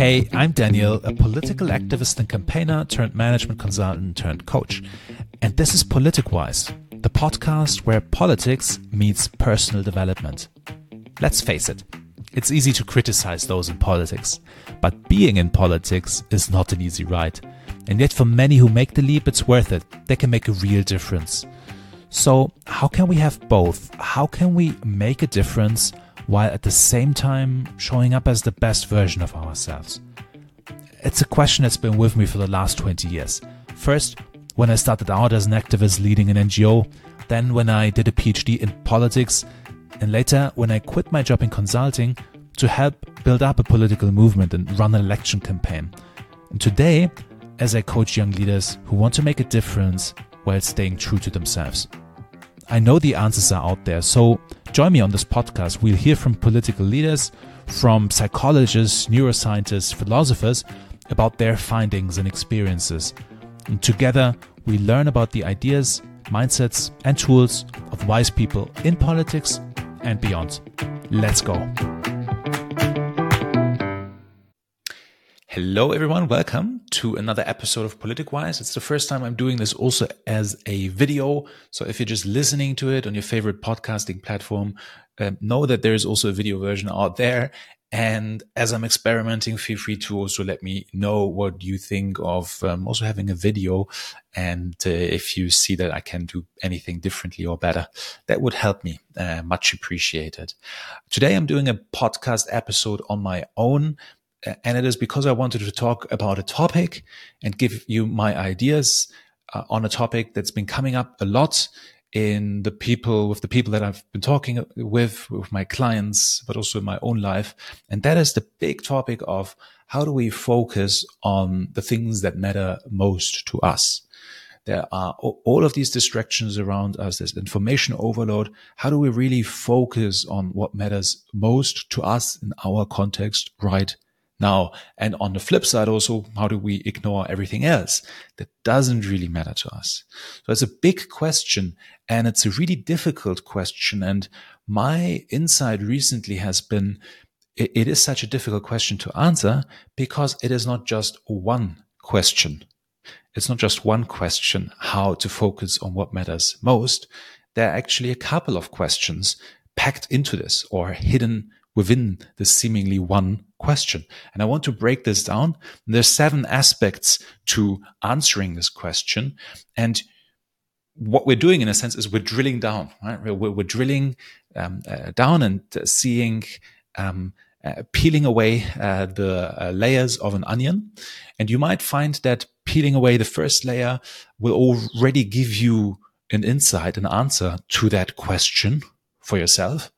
Hey, I'm Daniel, a political activist and campaigner turned management consultant turned coach. And this is PoliticWise, the podcast where politics meets personal development. Let's face it, it's easy to criticize those in politics, but being in politics is not an easy ride. And yet, for many who make the leap, it's worth it. They can make a real difference. So, how can we have both? How can we make a difference while at the same time showing up as the best version of ourselves? It's a question that's been with me for the last 20 years. First, when I started out as an activist leading an NGO, then when I did a PhD in politics, and later when I quit my job in consulting to help build up a political movement and run an election campaign. And today, as I coach young leaders who want to make a difference while staying true to themselves. I know the answers are out there, so join me on this podcast. We'll hear from political leaders, from psychologists, neuroscientists, philosophers about their findings and experiences. And together, we learn about the ideas, mindsets, and tools of wise people in politics and beyond. Let's go. Hello, everyone. Welcome to another episode of PoliticWise. It's the first time I'm doing this also as a video. So if you're just listening to it on your favorite podcasting platform, uh, know that there is also a video version out there. And as I'm experimenting, feel free to also let me know what you think of um, also having a video. And uh, if you see that I can do anything differently or better, that would help me. Uh, much appreciated. Today I'm doing a podcast episode on my own and it is because I wanted to talk about a topic and give you my ideas uh, on a topic that's been coming up a lot in the people with the people that I've been talking with, with my clients, but also in my own life. And that is the big topic of how do we focus on the things that matter most to us? There are all of these distractions around us. There's information overload. How do we really focus on what matters most to us in our context right now, and on the flip side, also, how do we ignore everything else that doesn't really matter to us? So it's a big question and it's a really difficult question. And my insight recently has been it, it is such a difficult question to answer because it is not just one question. It's not just one question, how to focus on what matters most. There are actually a couple of questions packed into this or hidden within the seemingly one question. And I want to break this down. There's seven aspects to answering this question. And what we're doing in a sense is we're drilling down, right? We're, we're drilling um, uh, down and uh, seeing, um, uh, peeling away uh, the uh, layers of an onion. And you might find that peeling away the first layer will already give you an insight, an answer to that question for yourself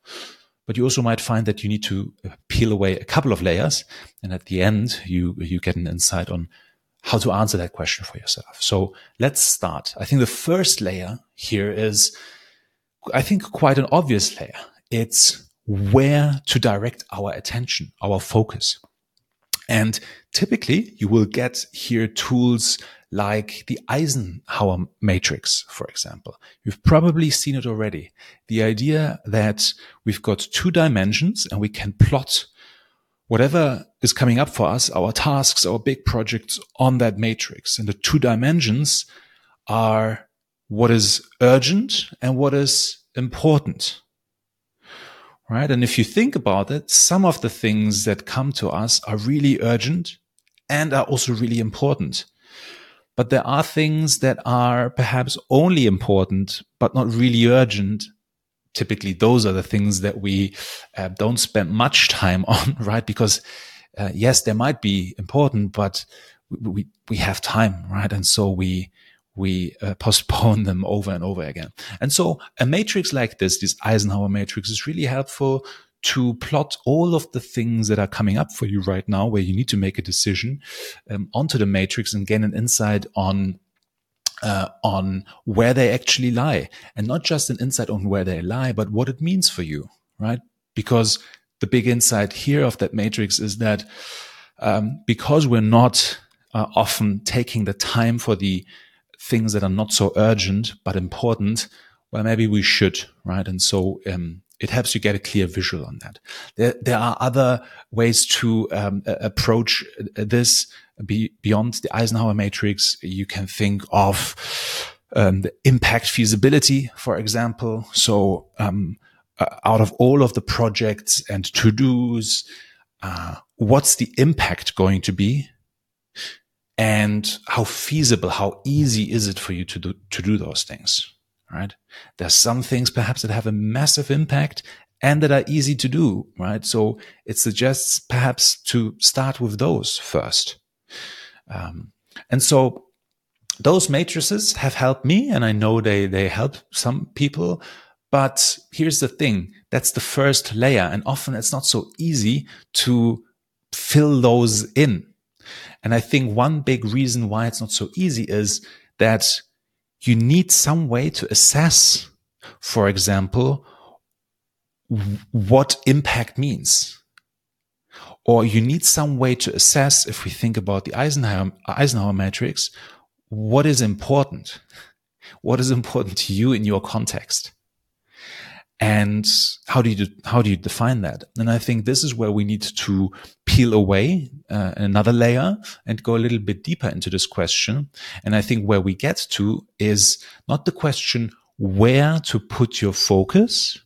but you also might find that you need to uh, peel away a couple of layers. And at the end, you, you get an insight on how to answer that question for yourself. So let's start. I think the first layer here is, I think, quite an obvious layer. It's where to direct our attention, our focus. And typically you will get here tools like the Eisenhower matrix, for example. You've probably seen it already. The idea that we've got two dimensions and we can plot whatever is coming up for us, our tasks, our big projects on that matrix. And the two dimensions are what is urgent and what is important. Right. And if you think about it, some of the things that come to us are really urgent and are also really important. But there are things that are perhaps only important, but not really urgent. Typically, those are the things that we uh, don't spend much time on, right? Because uh, yes, they might be important, but we, we have time, right? And so we, we uh, postpone them over and over again. And so a matrix like this, this Eisenhower matrix is really helpful to plot all of the things that are coming up for you right now, where you need to make a decision um, onto the matrix and gain an insight on uh, on where they actually lie, and not just an insight on where they lie, but what it means for you, right? Because the big insight here of that matrix is that um, because we're not uh, often taking the time for the things that are not so urgent but important, well, maybe we should, right? And so um, It helps you get a clear visual on that. There, there are other ways to um, approach this be, beyond the Eisenhower matrix. You can think of um, the impact feasibility, for example. So, um, uh, out of all of the projects and to dos, uh, what's the impact going to be? And how feasible, how easy is it for you to do, to do those things? Right. There's some things perhaps that have a massive impact and that are easy to do. Right. So it suggests perhaps to start with those first. Um, and so those matrices have helped me and I know they, they help some people. But here's the thing. That's the first layer. And often it's not so easy to fill those in. And I think one big reason why it's not so easy is that you need some way to assess, for example, what impact means. Or you need some way to assess, if we think about the Eisenhower, Eisenhower matrix, what is important? What is important to you in your context? And how do you, how do you define that? And I think this is where we need to peel away uh, another layer and go a little bit deeper into this question. And I think where we get to is not the question where to put your focus,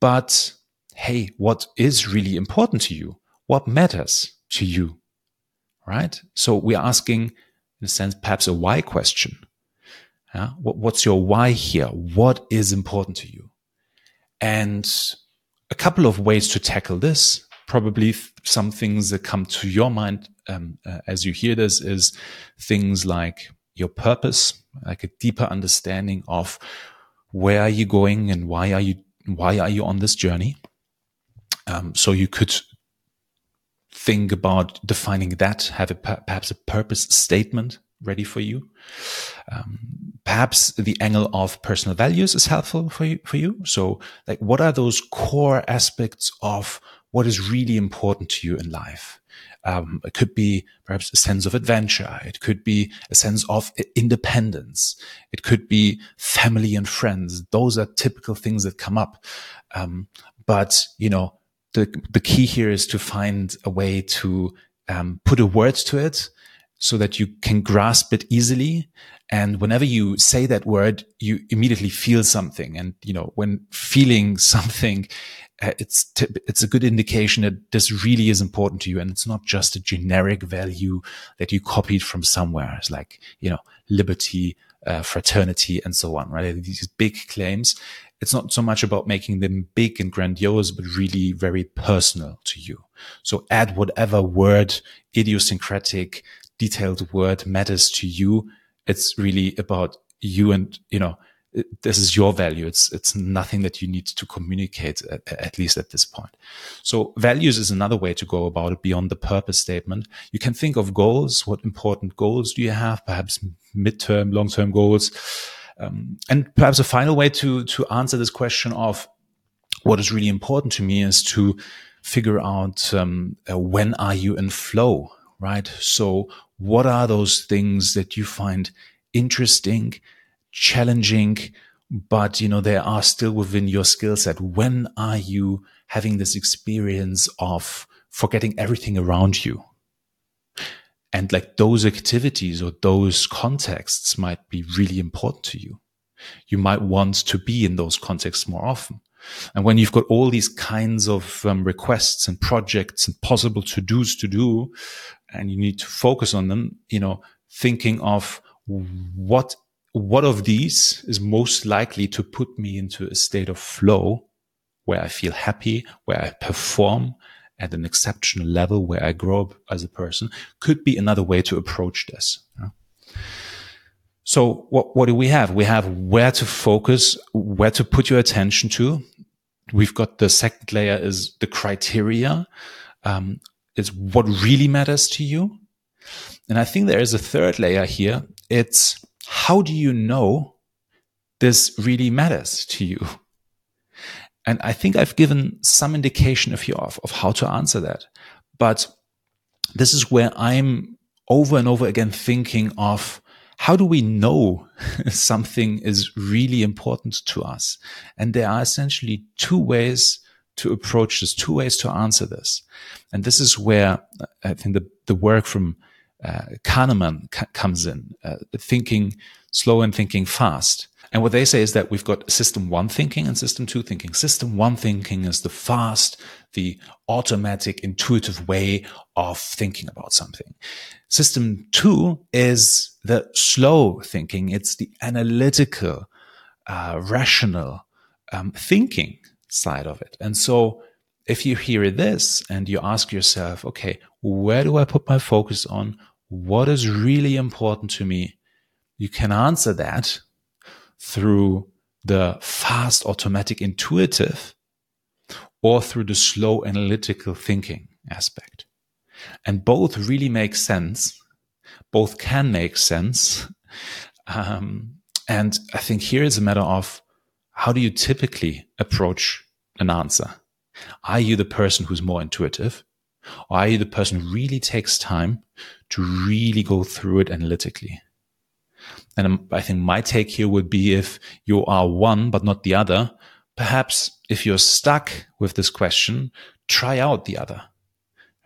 but hey, what is really important to you? What matters to you? Right? So we're asking in a sense, perhaps a why question. Yeah? What, what's your why here? What is important to you? And a couple of ways to tackle this. Probably some things that come to your mind um, uh, as you hear this is things like your purpose, like a deeper understanding of where are you going and why are you why are you on this journey. Um, so you could think about defining that, have a, perhaps a purpose statement ready for you. Um, perhaps the angle of personal values is helpful for you, for you. So like, what are those core aspects of what is really important to you in life? Um, it could be perhaps a sense of adventure. It could be a sense of independence. It could be family and friends. Those are typical things that come up. Um, but, you know, the, the key here is to find a way to um, put a word to it so that you can grasp it easily. And whenever you say that word, you immediately feel something. And, you know, when feeling something, uh, it's, t- it's a good indication that this really is important to you. And it's not just a generic value that you copied from somewhere. It's like, you know, liberty, uh, fraternity and so on, right? These big claims it's not so much about making them big and grandiose, but really very personal to you. So add whatever word, idiosyncratic, detailed word matters to you. It's really about you and, you know, this is your value. It's, it's nothing that you need to communicate at, at, least at this point. So values is another way to go about it beyond the purpose statement. You can think of goals. What important goals do you have? Perhaps midterm, long-term goals um, and perhaps a final way to to answer this question of what is really important to me is to figure out um, uh, when are you in flow, right? So what are those things that you find interesting, challenging, but you know they are still within your skill set? When are you having this experience of forgetting everything around you? And like those activities or those contexts might be really important to you. You might want to be in those contexts more often. And when you've got all these kinds of um, requests and projects and possible to do's to do, and you need to focus on them, you know, thinking of what, what of these is most likely to put me into a state of flow where I feel happy, where I perform at an exceptional level where I grow up as a person could be another way to approach this. So what, what do we have? We have where to focus, where to put your attention to. We've got the second layer is the criteria. Um, is what really matters to you. And I think there is a third layer here. It's how do you know this really matters to you? And I think I've given some indication of, of, of how to answer that. But this is where I'm over and over again thinking of how do we know something is really important to us? And there are essentially two ways to approach this, two ways to answer this. And this is where uh, I think the, the work from uh, Kahneman comes in, uh, thinking slow and thinking fast. And what they say is that we've got system one thinking and system two thinking. System one thinking is the fast, the automatic, intuitive way of thinking about something. System two is the slow thinking. It's the analytical, uh, rational um, thinking side of it. And so if you hear this and you ask yourself, okay, where do I put my focus on? What is really important to me? You can answer that through the fast, automatic, intuitive, or through the slow, analytical thinking aspect. And both really make sense. Both can make sense. Um, and I think here is a matter of how do you typically approach an answer? Are you the person who's more intuitive? Or are you the person who really takes time to really go through it analytically? And I think my take here would be if you are one but not the other, perhaps if you're stuck with this question, try out the other.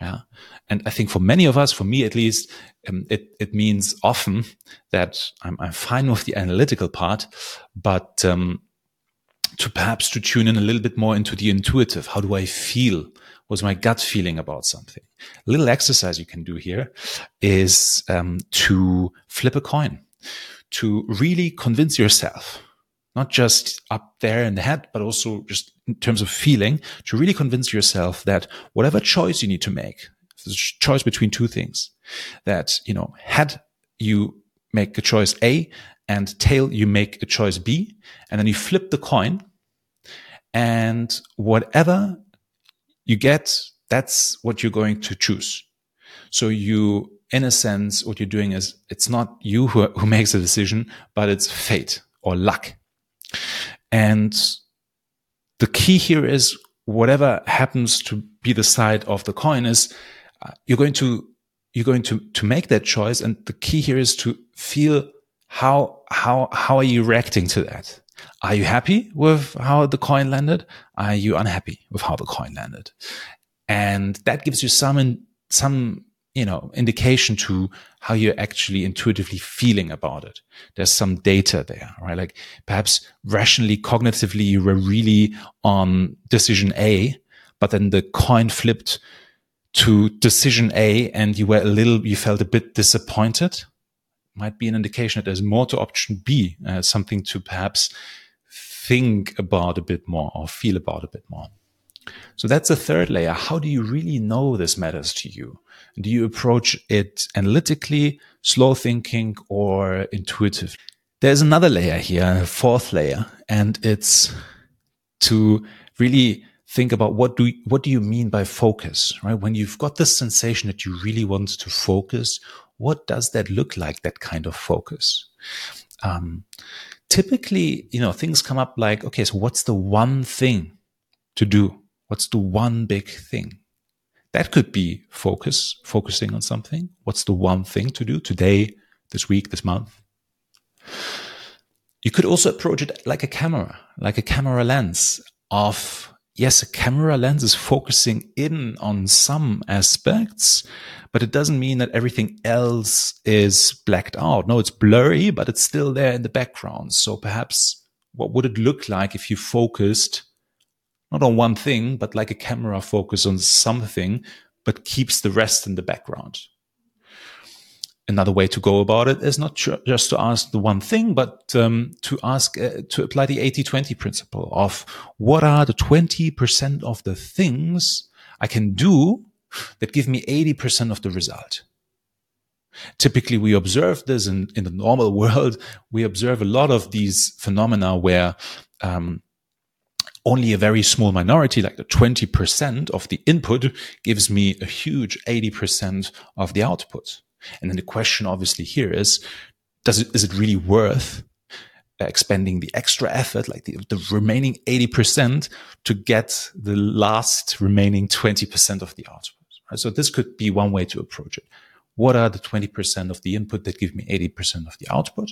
Yeah. And I think for many of us, for me at least, um, it, it means often that I'm, I'm fine with the analytical part, but, um, to perhaps to tune in a little bit more into the intuitive. How do I feel? What's my gut feeling about something? A little exercise you can do here is um, to flip a coin to really convince yourself, not just up there in the head, but also just in terms of feeling, to really convince yourself that whatever choice you need to make, the choice between two things, that, you know, head you make a choice A and tail you make a choice B, and then you flip the coin and whatever you get, that's what you're going to choose. So you in a sense, what you're doing is it's not you who, who makes a decision, but it's fate or luck. And the key here is whatever happens to be the side of the coin is uh, you're going to you're going to to make that choice. And the key here is to feel how how how are you reacting to that? Are you happy with how the coin landed? Are you unhappy with how the coin landed? And that gives you some some you know, indication to how you're actually intuitively feeling about it. There's some data there, right? Like perhaps rationally, cognitively, you were really on decision A, but then the coin flipped to decision A and you were a little, you felt a bit disappointed. Might be an indication that there's more to option B, uh, something to perhaps think about a bit more or feel about a bit more. So that's the third layer. How do you really know this matters to you? Do you approach it analytically, slow thinking, or intuitive? There's another layer here, a fourth layer, and it's to really think about what do what do you mean by focus, right? When you've got this sensation that you really want to focus, what does that look like? That kind of focus. Um, typically, you know, things come up like, okay, so what's the one thing to do? What's the one big thing? That could be focus, focusing on something. What's the one thing to do today, this week, this month? You could also approach it like a camera, like a camera lens of, yes, a camera lens is focusing in on some aspects, but it doesn't mean that everything else is blacked out. No, it's blurry, but it's still there in the background. So perhaps what would it look like if you focused not on one thing, but like a camera focus on something, but keeps the rest in the background. Another way to go about it is not just to ask the one thing, but um, to ask, uh, to apply the 80 20 principle of what are the 20% of the things I can do that give me 80% of the result. Typically, we observe this in, in the normal world. We observe a lot of these phenomena where um, only a very small minority, like the 20% of the input gives me a huge 80% of the output. And then the question obviously here is, does it, is it really worth expending the extra effort, like the, the remaining 80% to get the last remaining 20% of the output? Right? So this could be one way to approach it. what are the 20% of the input that give me 80% of the output?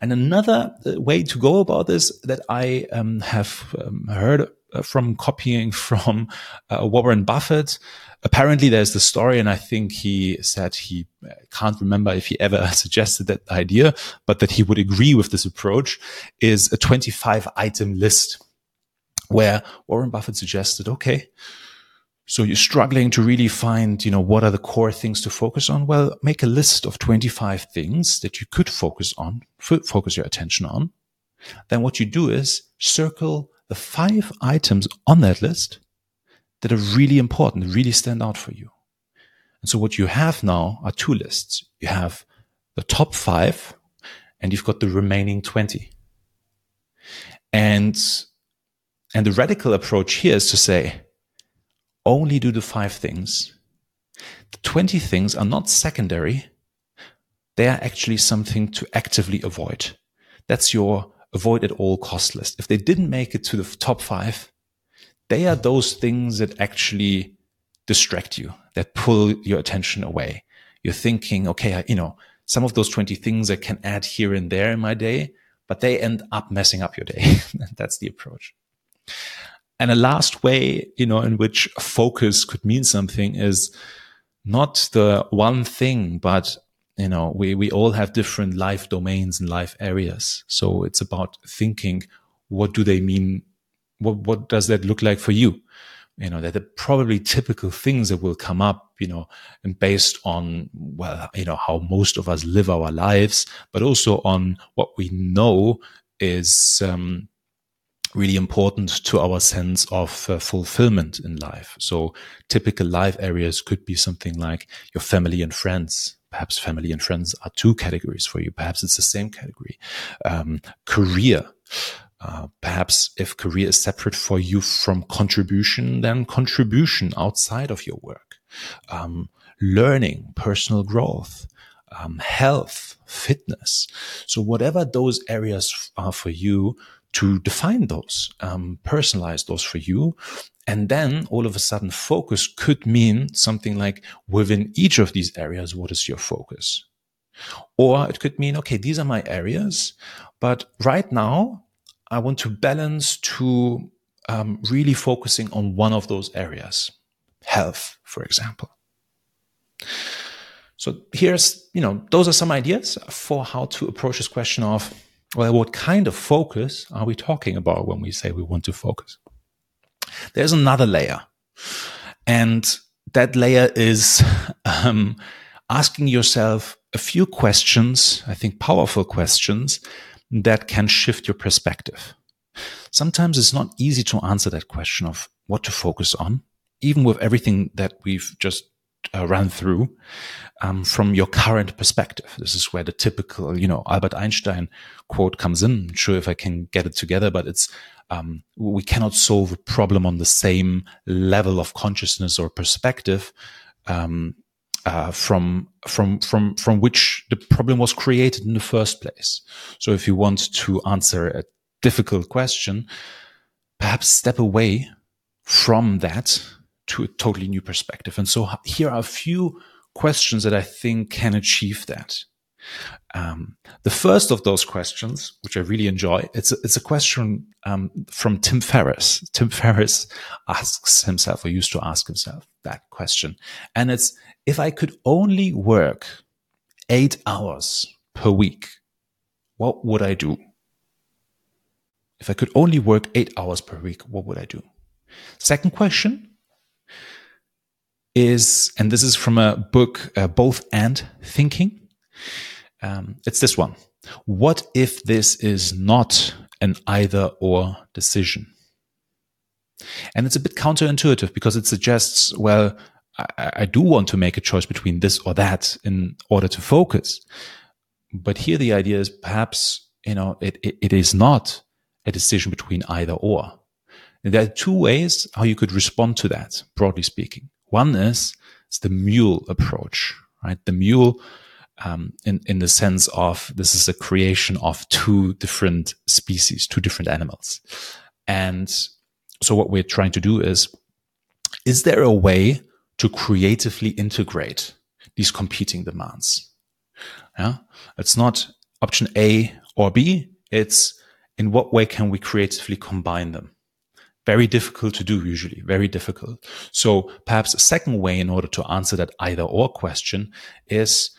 And another uh, way to go about this that I um, have um, heard uh, from copying from uh, Warren Buffett. Apparently, there's the story, and I think he said he uh, can't remember if he ever suggested that idea, but that he would agree with this approach is a 25 item list where Warren Buffett suggested, okay, so you're struggling to really find, you know, what are the core things to focus on? Well, make a list of 25 things that you could focus on, focus your attention on. Then what you do is circle the five items on that list that are really important, really stand out for you. And so what you have now are two lists. You have the top five and you've got the remaining 20. And, and the radical approach here is to say, only do the five things. The 20 things are not secondary. They are actually something to actively avoid. That's your avoid at all cost list. If they didn't make it to the top five, they are those things that actually distract you, that pull your attention away. You're thinking, okay, I, you know, some of those 20 things I can add here and there in my day, but they end up messing up your day. That's the approach. And a last way, you know, in which focus could mean something is not the one thing, but you know, we, we all have different life domains and life areas. So it's about thinking, what do they mean? What, what does that look like for you? You know, that are probably typical things that will come up, you know, and based on, well, you know, how most of us live our lives, but also on what we know is, um, really important to our sense of uh, fulfillment in life. So typical life areas could be something like your family and friends. Perhaps family and friends are two categories for you. Perhaps it's the same category. Um, career. Uh, perhaps if career is separate for you from contribution, then contribution outside of your work. Um, learning, personal growth, um, health, fitness. So whatever those areas are for you, to define those, um, personalize those for you. And then all of a sudden focus could mean something like within each of these areas, what is your focus? Or it could mean, okay, these are my areas, but right now I want to balance to um, really focusing on one of those areas, health, for example. So here's, you know, those are some ideas for how to approach this question of well, what kind of focus are we talking about when we say we want to focus? There's another layer. And that layer is um, asking yourself a few questions, I think powerful questions that can shift your perspective. Sometimes it's not easy to answer that question of what to focus on, even with everything that we've just uh, run through um, from your current perspective. This is where the typical, you know, Albert Einstein quote comes in. I'm sure if I can get it together, but it's um, we cannot solve a problem on the same level of consciousness or perspective um, uh, from from from from which the problem was created in the first place. So, if you want to answer a difficult question, perhaps step away from that to a totally new perspective. And so here are a few questions that I think can achieve that. Um, the first of those questions, which I really enjoy, it's a, it's a question um, from Tim Ferriss. Tim Ferriss asks himself, or used to ask himself that question, and it's if I could only work eight hours per week, what would I do? If I could only work eight hours per week, what would I do? Second question is, and this is from a book, uh, Both and Thinking. Um, it's this one. What if this is not an either or decision? And it's a bit counterintuitive because it suggests, well, I, I do want to make a choice between this or that in order to focus. But here the idea is perhaps, you know, it, it, it is not a decision between either or. There are two ways how you could respond to that, broadly speaking. One is, the mule approach, right? The mule, um, in, in the sense of this is a creation of two different species, two different animals. And so what we're trying to do is, is there a way to creatively integrate these competing demands. Yeah. It's not option A or B. It's in what way can we creatively combine them? Very difficult to do usually, very difficult. So perhaps a second way in order to answer that either or question is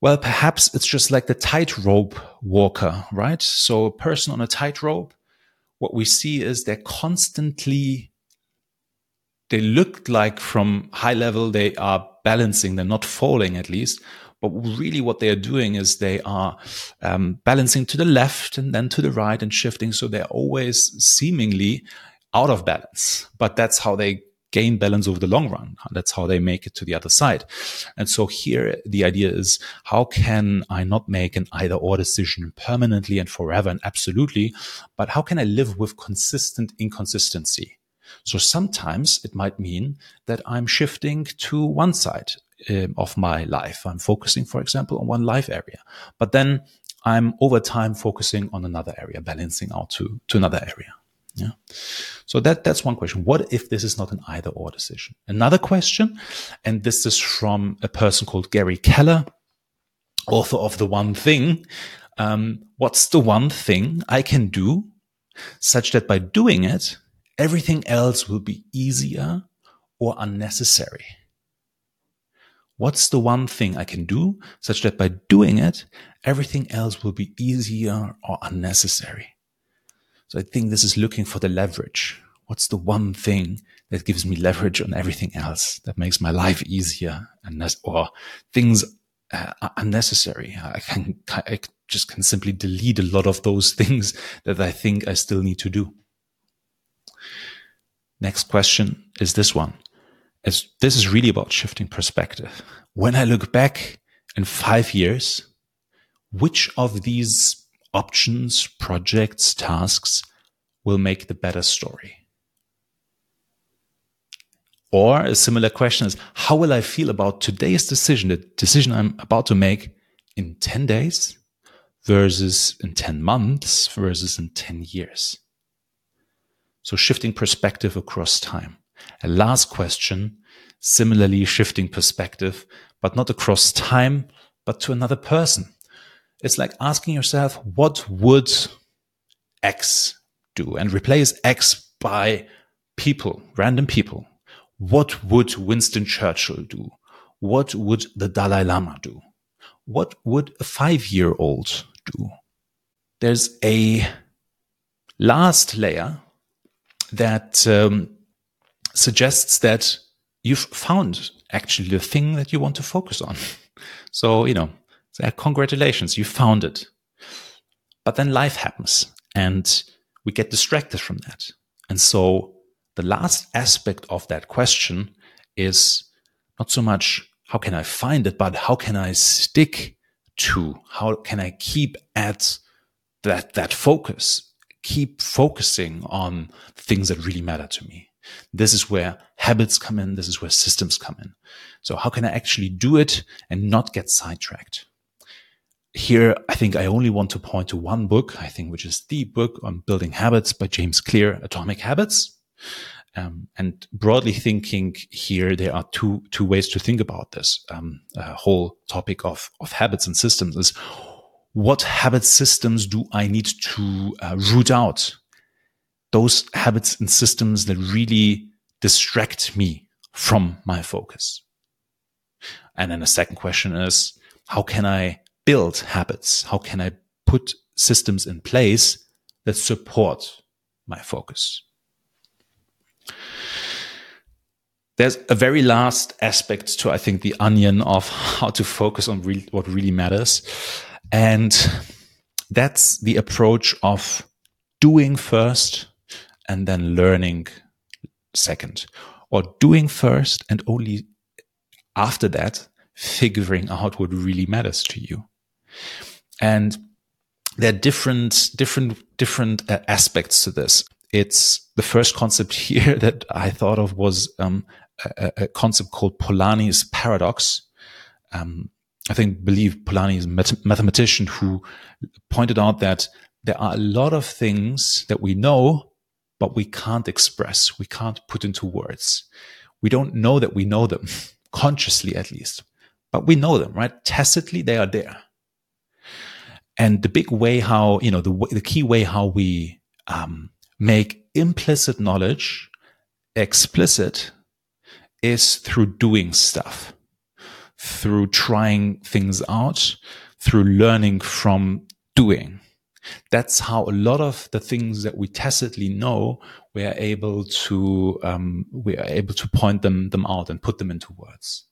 well, perhaps it's just like the tightrope walker, right? So a person on a tightrope, what we see is they're constantly, they look like from high level, they are balancing, they're not falling at least. But really what they are doing is they are um, balancing to the left and then to the right and shifting. So they're always seemingly out of balance, but that's how they gain balance over the long run. That's how they make it to the other side. And so here the idea is how can I not make an either or decision permanently and forever and absolutely, but how can I live with consistent inconsistency? So sometimes it might mean that I'm shifting to one side um, of my life. I'm focusing, for example, on one life area, but then I'm over time focusing on another area, balancing out to, to another area. Yeah. So that, that's one question. What if this is not an either or decision? Another question, and this is from a person called Gary Keller, author of The One Thing. Um, what's the one thing I can do such that by doing it, everything else will be easier or unnecessary? What's the one thing I can do such that by doing it, everything else will be easier or unnecessary? So I think this is looking for the leverage. What's the one thing that gives me leverage on everything else that makes my life easier and or things uh, unnecessary? I can I just can simply delete a lot of those things that I think I still need to do. Next question is this one. As this is really about shifting perspective. When I look back in five years, which of these options, projects, tasks will make the better story? Or a similar question is, how will I feel about today's decision, the decision I'm about to make in 10 days versus in 10 months versus in 10 years? So shifting perspective across time. A last question, similarly shifting perspective, but not across time, but to another person. It's like asking yourself, what would X do? And replace X by people, random people. What would Winston Churchill do? What would the Dalai Lama do? What would a five year old do? There's a last layer that um, suggests that you've found actually the thing that you want to focus on. So, you know, so uh, congratulations, you found it. But then life happens and we get distracted from that. And so the last aspect of that question is not so much how can I find it, but how can I stick to, how can I keep at that, that focus, keep focusing on things that really matter to me. This is where habits come in. This is where systems come in. So how can I actually do it and not get sidetracked? Here, I think I only want to point to one book, I think, which is the book on building habits by James Clear, Atomic Habits. Um, and broadly thinking here, there are two, two ways to think about this um, whole topic of, of habits and systems is what habit systems do I need to uh, root out? Those habits and systems that really distract me from my focus. And then the second question is, how can I build habits? How can I put systems in place that support my focus? There's a very last aspect to, I think, the onion of how to focus on re- what really matters. And that's the approach of doing first and then learning second, or doing first and only after that, figuring out what really matters to you. And there are different, different, different uh, aspects to this. It's the first concept here that I thought of was um, a, a, concept called Polanyi's paradox. Um, I think, believe Polanyi is a math- mathematician who pointed out that there are a lot of things that we know, but we can't express. We can't put into words. We don't know that we know them consciously, at least, but we know them, right? Tacitly, they are there. And the big way how, you know, the, the key way how we um, make implicit knowledge explicit is through doing stuff, through trying things out, through learning from doing. That's how a lot of the things that we tacitly know, we are able to um, we are able to point them them out and put them into words.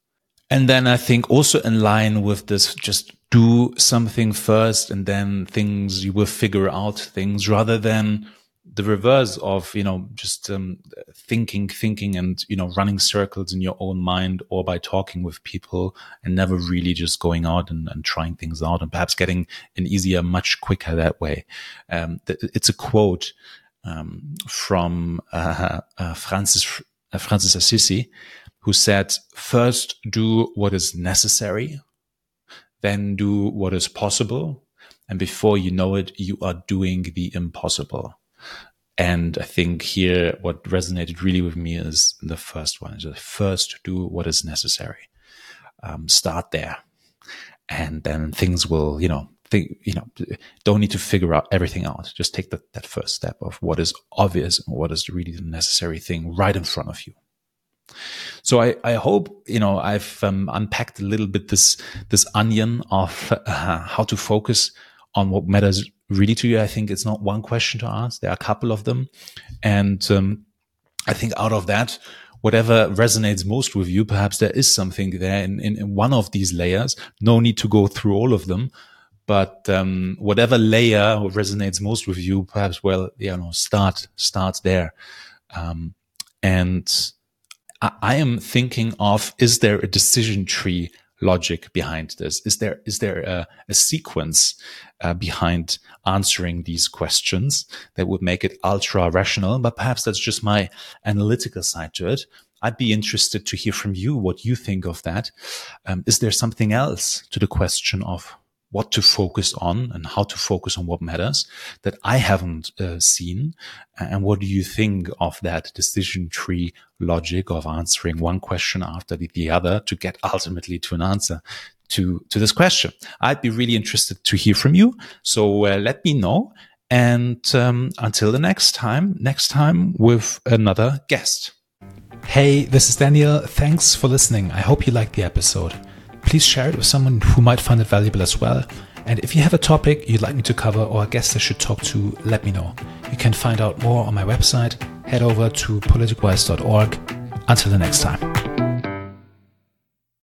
And then I think also in line with this, just do something first and then things you will figure out things rather than the reverse of you know just um, thinking thinking and you know running circles in your own mind or by talking with people and never really just going out and, and trying things out and perhaps getting an easier much quicker that way. Um, it's a quote um, from uh, uh, francis uh, francis assisi who said first do what is necessary then do what is possible and before you know it you are doing the impossible and I think here, what resonated really with me is the first one: is first do what is necessary. Um, start there, and then things will, you know, think, you know, don't need to figure out everything out. Just take that that first step of what is obvious and what is really the necessary thing right in front of you. So I, I hope you know I've um, unpacked a little bit this this onion of uh, how to focus on what matters really to you. I think it's not one question to ask. There are a couple of them. And um, I think out of that, whatever resonates most with you, perhaps there is something there in, in, in one of these layers. No need to go through all of them. But um, whatever layer resonates most with you, perhaps, well, you know, start, start there. Um, and I, am thinking of, is there a decision tree logic behind this? Is there is there a, a sequence uh, behind answering these questions that would make it ultra rational? But perhaps that's just my analytical side to it. I'd be interested to hear from you what you think of that. Um, is there something else to the question of what to focus on and how to focus on what matters that I haven't uh, seen? And what do you think of that decision tree logic of answering one question after the, the other to get ultimately to an answer? To, to this question, I'd be really interested to hear from you. So uh, let me know. And um, until the next time, next time with another guest. Hey, this is Daniel. Thanks for listening. I hope you liked the episode please share it with someone who might find it valuable as well. And if you have a topic you'd like me to cover or a guest I should talk to, let me know. You can find out more on my website. Head over to politicwise.org. Until the next time.